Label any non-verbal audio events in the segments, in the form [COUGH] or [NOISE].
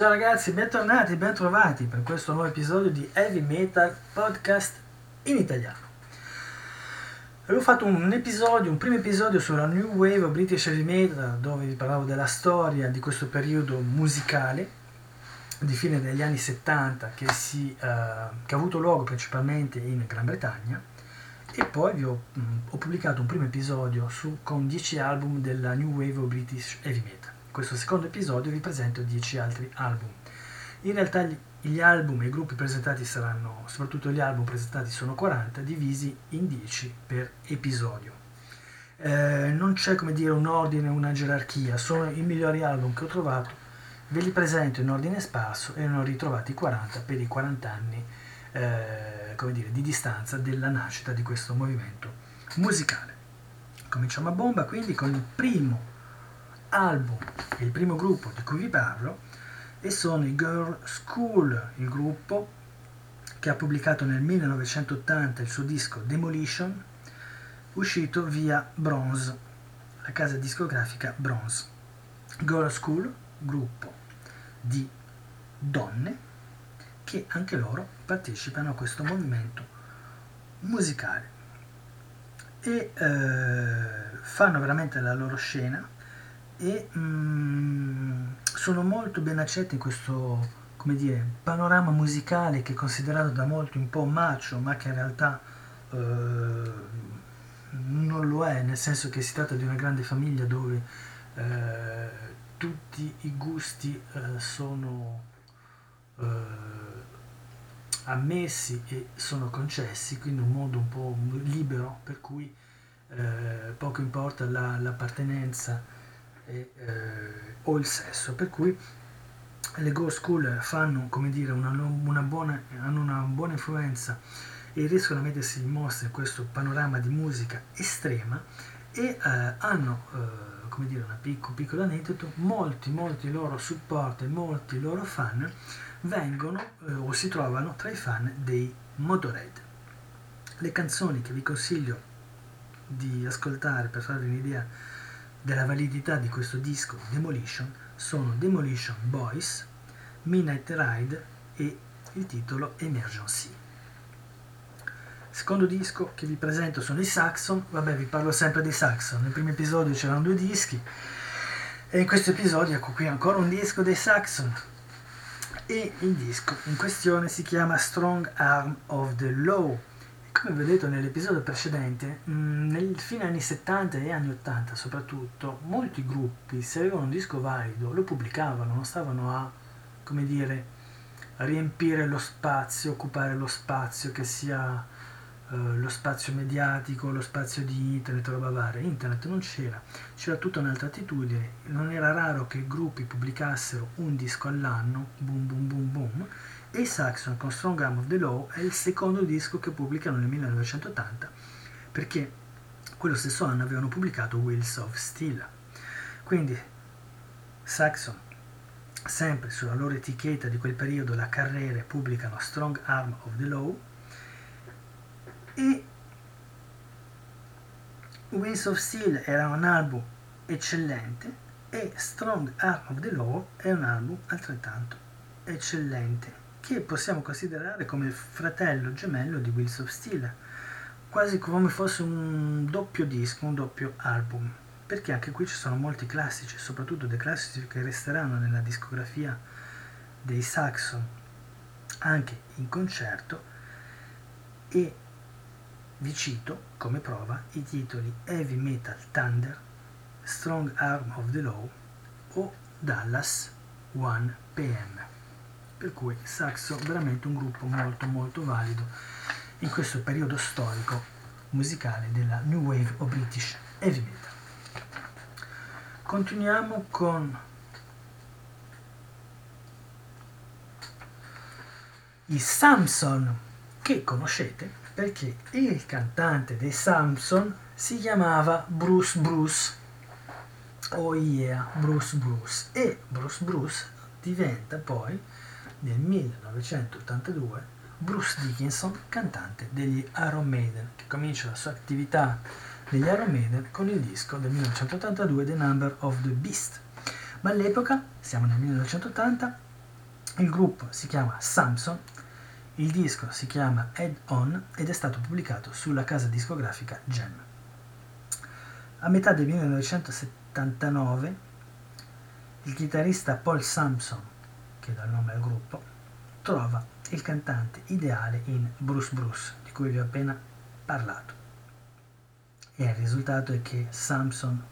Ciao ragazzi, bentornati, bentrovati per questo nuovo episodio di Heavy Metal Podcast in italiano. Avevo fatto un episodio, un primo episodio sulla New Wave British Heavy Metal dove vi parlavo della storia di questo periodo musicale di fine degli anni 70 che, si, uh, che ha avuto luogo principalmente in Gran Bretagna e poi vi ho, mh, ho pubblicato un primo episodio su, con 10 album della New Wave British Heavy Metal. Questo secondo episodio vi presento 10 altri album. In realtà gli, gli album e i gruppi presentati saranno, soprattutto gli album presentati sono 40, divisi in 10 per episodio. Eh, non c'è come dire un ordine, una gerarchia, sono i migliori album che ho trovato, ve li presento in ordine sparso e ne ho ritrovati 40 per i 40 anni eh, come dire, di distanza della nascita di questo movimento musicale. Cominciamo a bomba quindi con il primo album il primo gruppo di cui vi parlo e sono i Girl School, il gruppo che ha pubblicato nel 1980 il suo disco Demolition, uscito via Bronze, la casa discografica Bronze. Girl School, gruppo di donne che anche loro partecipano a questo movimento musicale e eh, fanno veramente la loro scena e mm, sono molto ben accetti in questo come dire, panorama musicale che è considerato da molti un po' macio, ma che in realtà eh, non lo è, nel senso che si tratta di una grande famiglia dove eh, tutti i gusti eh, sono eh, ammessi e sono concessi, quindi un mondo un po' libero per cui eh, poco importa la, l'appartenenza e, eh, o il sesso, per cui le Go School fanno come dire, una, una buona, hanno una buona influenza e riescono a mettersi in mostra in questo panorama di musica estrema e eh, hanno eh, come dire una picco, piccolo aneddoto. Molti molti loro support e molti loro fan vengono eh, o si trovano tra i fan dei Motorhead. Le canzoni che vi consiglio di ascoltare per farvi un'idea della validità di questo disco Demolition sono Demolition Boys, Midnight Ride e il titolo Emergency. Secondo disco che vi presento sono i Saxon, vabbè vi parlo sempre dei Saxon, nel primo episodio c'erano due dischi e in questo episodio ecco qui ancora un disco dei Saxon. E il disco in questione si chiama Strong Arm of the Law come vi ho detto nell'episodio precedente, mm, nel fine anni 70 e anni 80 soprattutto, molti gruppi se avevano un disco valido lo pubblicavano, non stavano a, come dire, riempire lo spazio, occupare lo spazio che sia eh, lo spazio mediatico, lo spazio di internet, roba varia. Internet non c'era, c'era tutta un'altra attitudine, non era raro che gruppi pubblicassero un disco all'anno, boom boom boom boom, e Saxon con Strong Arm of the Law è il secondo disco che pubblicano nel 1980 perché quello stesso anno avevano pubblicato Wheels of Steel. Quindi Saxon, sempre sulla loro etichetta di quel periodo, la carriera, pubblicano Strong Arm of the Law e Wheels of Steel era un album eccellente e Strong Arm of the Law è un album altrettanto eccellente che possiamo considerare come il fratello gemello di Wheels of Steel, quasi come fosse un doppio disco, un doppio album, perché anche qui ci sono molti classici, soprattutto dei classici che resteranno nella discografia dei Saxon, anche in concerto, e vi cito come prova i titoli Heavy Metal Thunder, Strong Arm of the Law o Dallas 1 PM per cui Saxo veramente un gruppo molto molto valido in questo periodo storico musicale della New Wave o British Heavy Metal. Continuiamo con i Samson che conoscete perché il cantante dei Samson si chiamava Bruce Bruce oh yeah Bruce Bruce e Bruce Bruce diventa poi nel 1982 Bruce Dickinson, cantante degli Iron Maiden, che comincia la sua attività degli Iron Maiden con il disco del 1982 The Number of the Beast. Ma all'epoca, siamo nel 1980, Il gruppo si chiama Samson, il disco si chiama Head On ed è stato pubblicato sulla casa discografica Gem. A metà del 1979 il chitarrista Paul Samson, che dà il nome al gruppo, trova il cantante ideale in Bruce Bruce, di cui vi ho appena parlato. E il risultato è che Samson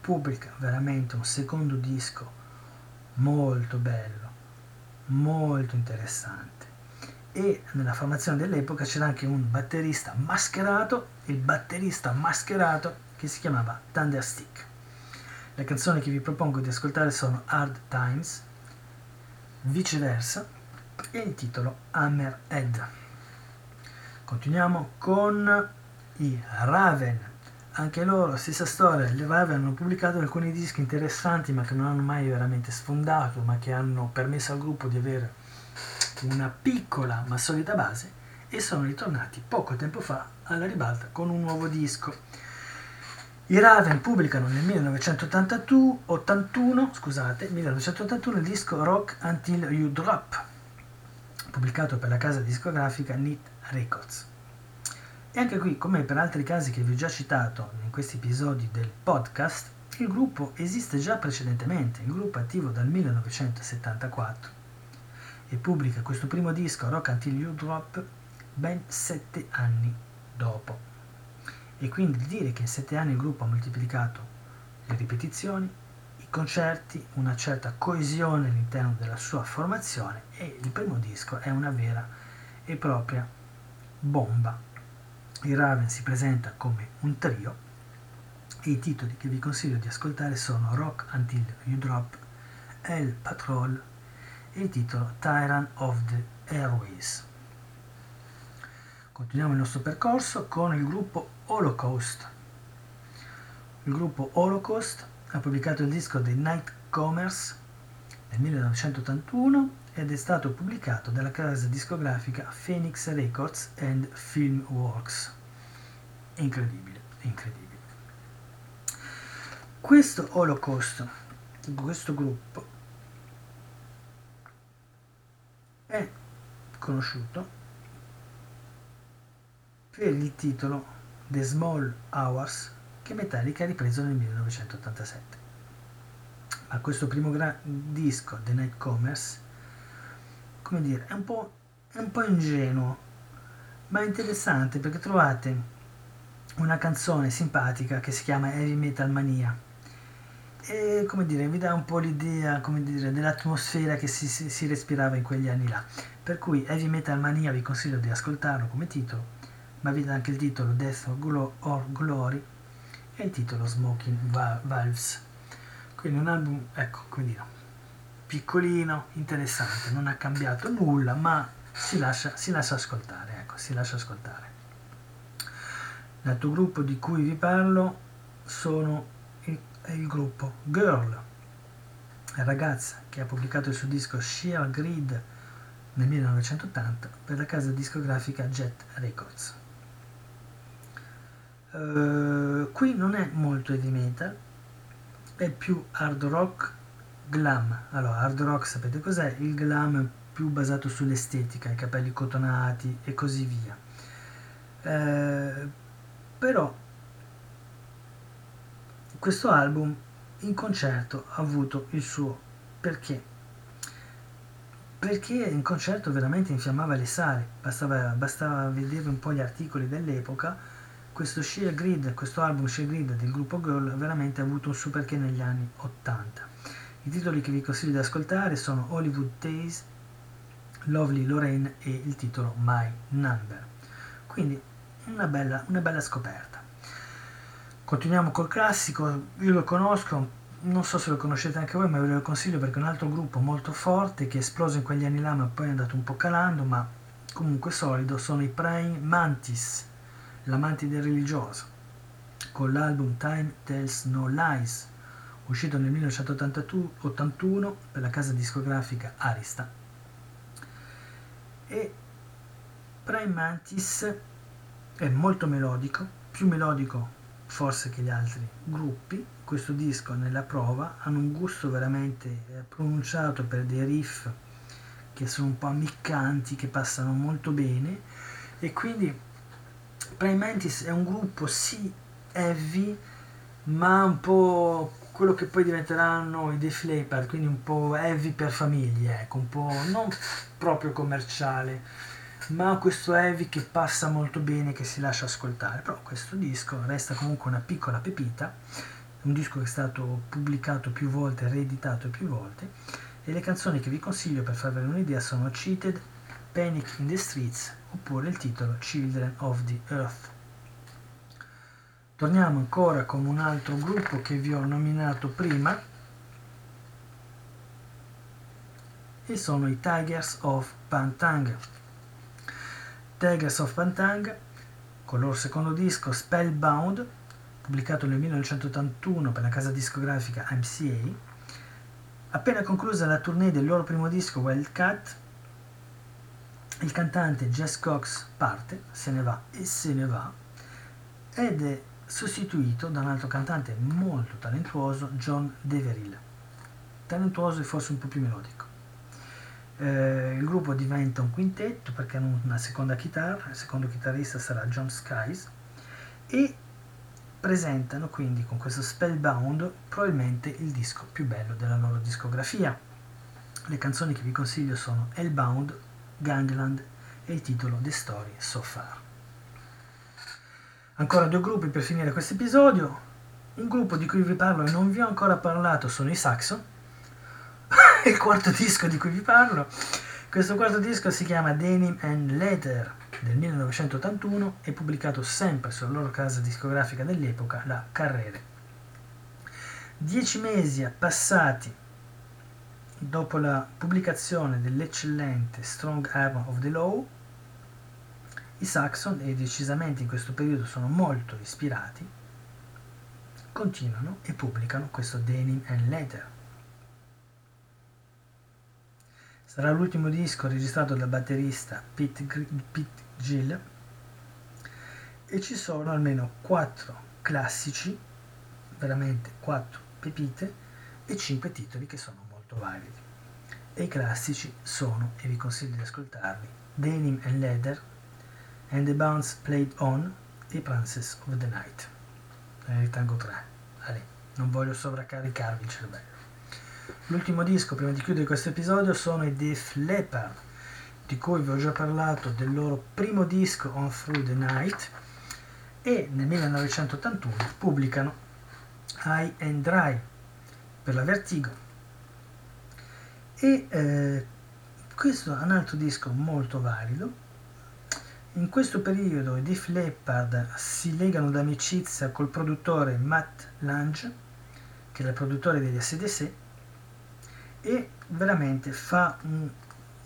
pubblica veramente un secondo disco molto bello, molto interessante. E nella formazione dell'epoca c'era anche un batterista mascherato, il batterista mascherato che si chiamava Thunderstick. Le canzoni che vi propongo di ascoltare sono Hard Times, viceversa e il titolo Hammerhead. Continuiamo con i Raven anche loro, stessa storia, le Raven hanno pubblicato alcuni dischi interessanti ma che non hanno mai veramente sfondato, ma che hanno permesso al gruppo di avere una piccola ma solida base e sono ritornati poco tempo fa alla ribalta con un nuovo disco. I Raven pubblicano nel 1981, scusate, 1981 il disco Rock Until You Drop, pubblicato per la casa discografica Neat Records. E anche qui, come per altri casi che vi ho già citato in questi episodi del podcast, il gruppo esiste già precedentemente, il gruppo è attivo dal 1974 e pubblica questo primo disco, Rock Until You Drop, ben sette anni dopo. E quindi dire che in sette anni il gruppo ha moltiplicato le ripetizioni, i concerti, una certa coesione all'interno della sua formazione e il primo disco è una vera e propria bomba il Raven si presenta come un trio e i titoli che vi consiglio di ascoltare sono Rock Until You Drop, El Patrol e il titolo Tyrant of the Airways. Continuiamo il nostro percorso con il gruppo Holocaust. Il gruppo Holocaust ha pubblicato il disco The Night Commerce nel 1981 ed è stato pubblicato dalla casa discografica Phoenix Records and Filmworks. Incredibile, incredibile. Questo Holocaust, questo gruppo, è conosciuto per il titolo The Small Hours che Metallica ha ripreso nel 1987. Ma questo primo gra- disco, The Commerce, come dire, è un po', è un po' ingenuo, ma è interessante perché trovate una canzone simpatica che si chiama Heavy Metal Mania. E come dire vi dà un po' l'idea come dire, dell'atmosfera che si, si, respirava in quegli anni là. Per cui Heavy Metal Mania vi consiglio di ascoltarlo come titolo ma vi dà anche il titolo Death or, Glo- or Glory e il titolo Smoking Valves quindi un album ecco come dire piccolino, interessante, non ha cambiato nulla, ma si lascia, si lascia ascoltare, ecco, si lascia ascoltare. L'altro gruppo di cui vi parlo sono il, il gruppo Girl, ragazza che ha pubblicato il suo disco Sheer Grid nel 1980 per la casa discografica Jet Records. Uh, qui non è molto heavy metal, è più hard rock Glam. Allora, hard rock sapete cos'è? Il glam più basato sull'estetica, i capelli cotonati e così via. Eh, però questo album in concerto ha avuto il suo perché? Perché in concerto veramente infiammava le sale, bastava, bastava vedere un po' gli articoli dell'epoca. Questo Sheer Grid, questo album Sheer Grid del gruppo Girl veramente ha avuto un suo perché negli anni 80. I titoli che vi consiglio di ascoltare sono Hollywood Days, Lovely Lorraine e il titolo My Number. Quindi una bella, una bella scoperta. Continuiamo col classico, io lo conosco, non so se lo conoscete anche voi, ma ve lo consiglio perché è un altro gruppo molto forte che è esploso in quegli anni là, ma poi è andato un po' calando, ma comunque solido, sono i Prime Mantis, la mantide religiosa, con l'album Time Tells No Lies, uscito nel 1981 per la casa discografica Arista. E Prime Mantis è molto melodico, più melodico forse che gli altri gruppi. Questo disco nella prova hanno un gusto veramente eh, pronunciato per dei riff che sono un po' ammiccanti, che passano molto bene e quindi Praying Mantis è un gruppo sì heavy ma un po' quello che poi diventeranno i Def Leppard, quindi un po' heavy per famiglie, ecco, un po' non proprio commerciale, ma questo heavy che passa molto bene, che si lascia ascoltare. Però questo disco resta comunque una piccola pepita, un disco che è stato pubblicato più volte, reeditato più volte, e le canzoni che vi consiglio per farvi un'idea sono Cheated, Panic in the Streets oppure il titolo Children of the Earth. Torniamo ancora con un altro gruppo che vi ho nominato prima e sono i Tigers of Pantang. Tigers of Pantang con il loro secondo disco Spellbound, pubblicato nel 1981 per la casa discografica MCA. Appena conclusa la tournée del loro primo disco Wildcat, il cantante Jess Cox parte, se ne va e se ne va, ed è sostituito da un altro cantante molto talentuoso, John Deverill. Talentuoso e forse un po' più melodico. Eh, il gruppo diventa un quintetto perché hanno una seconda chitarra, il secondo chitarrista sarà John Skies e presentano quindi con questo Spellbound probabilmente il disco più bello della loro discografia. Le canzoni che vi consiglio sono Hellbound, Gangland e il titolo The Story So Far. Ancora due gruppi per finire questo episodio. Un gruppo di cui vi parlo e non vi ho ancora parlato sono i Saxon. [LAUGHS] il quarto disco di cui vi parlo. Questo quarto disco si chiama Denim and Leather del 1981 e pubblicato sempre sulla loro casa discografica dell'epoca, la Carrere. Dieci mesi passati dopo la pubblicazione dell'eccellente Strong Arm of the Law, i Saxon, e decisamente in questo periodo sono molto ispirati, continuano e pubblicano questo Denim and Leather. Sarà l'ultimo disco registrato dal batterista Pete, Pete Gill e ci sono almeno 4 classici, veramente 4 pepite e 5 titoli che sono validi. E i classici sono, e vi consiglio di ascoltarli, Denim and Leather, And the Bounce Played On e Princess of the Night. Ne ritengo tre. Allez, non voglio sovraccaricarvi il cervello. L'ultimo disco, prima di chiudere questo episodio, sono i Def Leppard, di cui vi ho già parlato del loro primo disco On Through the Night e nel 1981 pubblicano High and Dry per la Vertigo. E eh, questo è un altro disco molto valido in questo periodo i Def Leppard si legano d'amicizia col produttore Matt Lange, che è il produttore degli SDC, e veramente fa un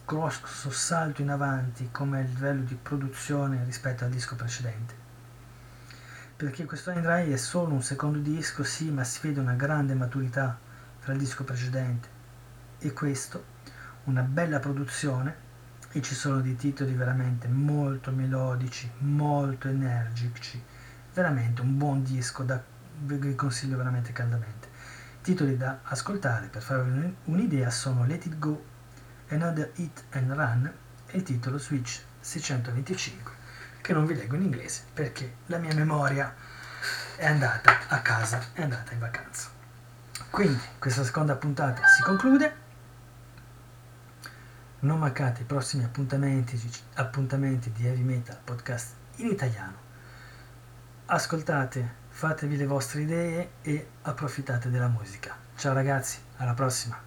grosso salto in avanti come livello di produzione rispetto al disco precedente. Perché questo Dry è solo un secondo disco, sì, ma si vede una grande maturità tra il disco precedente e questo, una bella produzione e ci sono dei titoli veramente molto melodici, molto energici, veramente un buon disco da vi consiglio veramente caldamente. Titoli da ascoltare per farvi un'idea sono Let It Go, Another Hit and Run e il titolo Switch 625 che non vi leggo in inglese perché la mia memoria è andata a casa, è andata in vacanza. Quindi questa seconda puntata si conclude non mancate i prossimi appuntamenti, appuntamenti di Heavy Metal Podcast in italiano. Ascoltate, fatevi le vostre idee e approfittate della musica. Ciao ragazzi, alla prossima!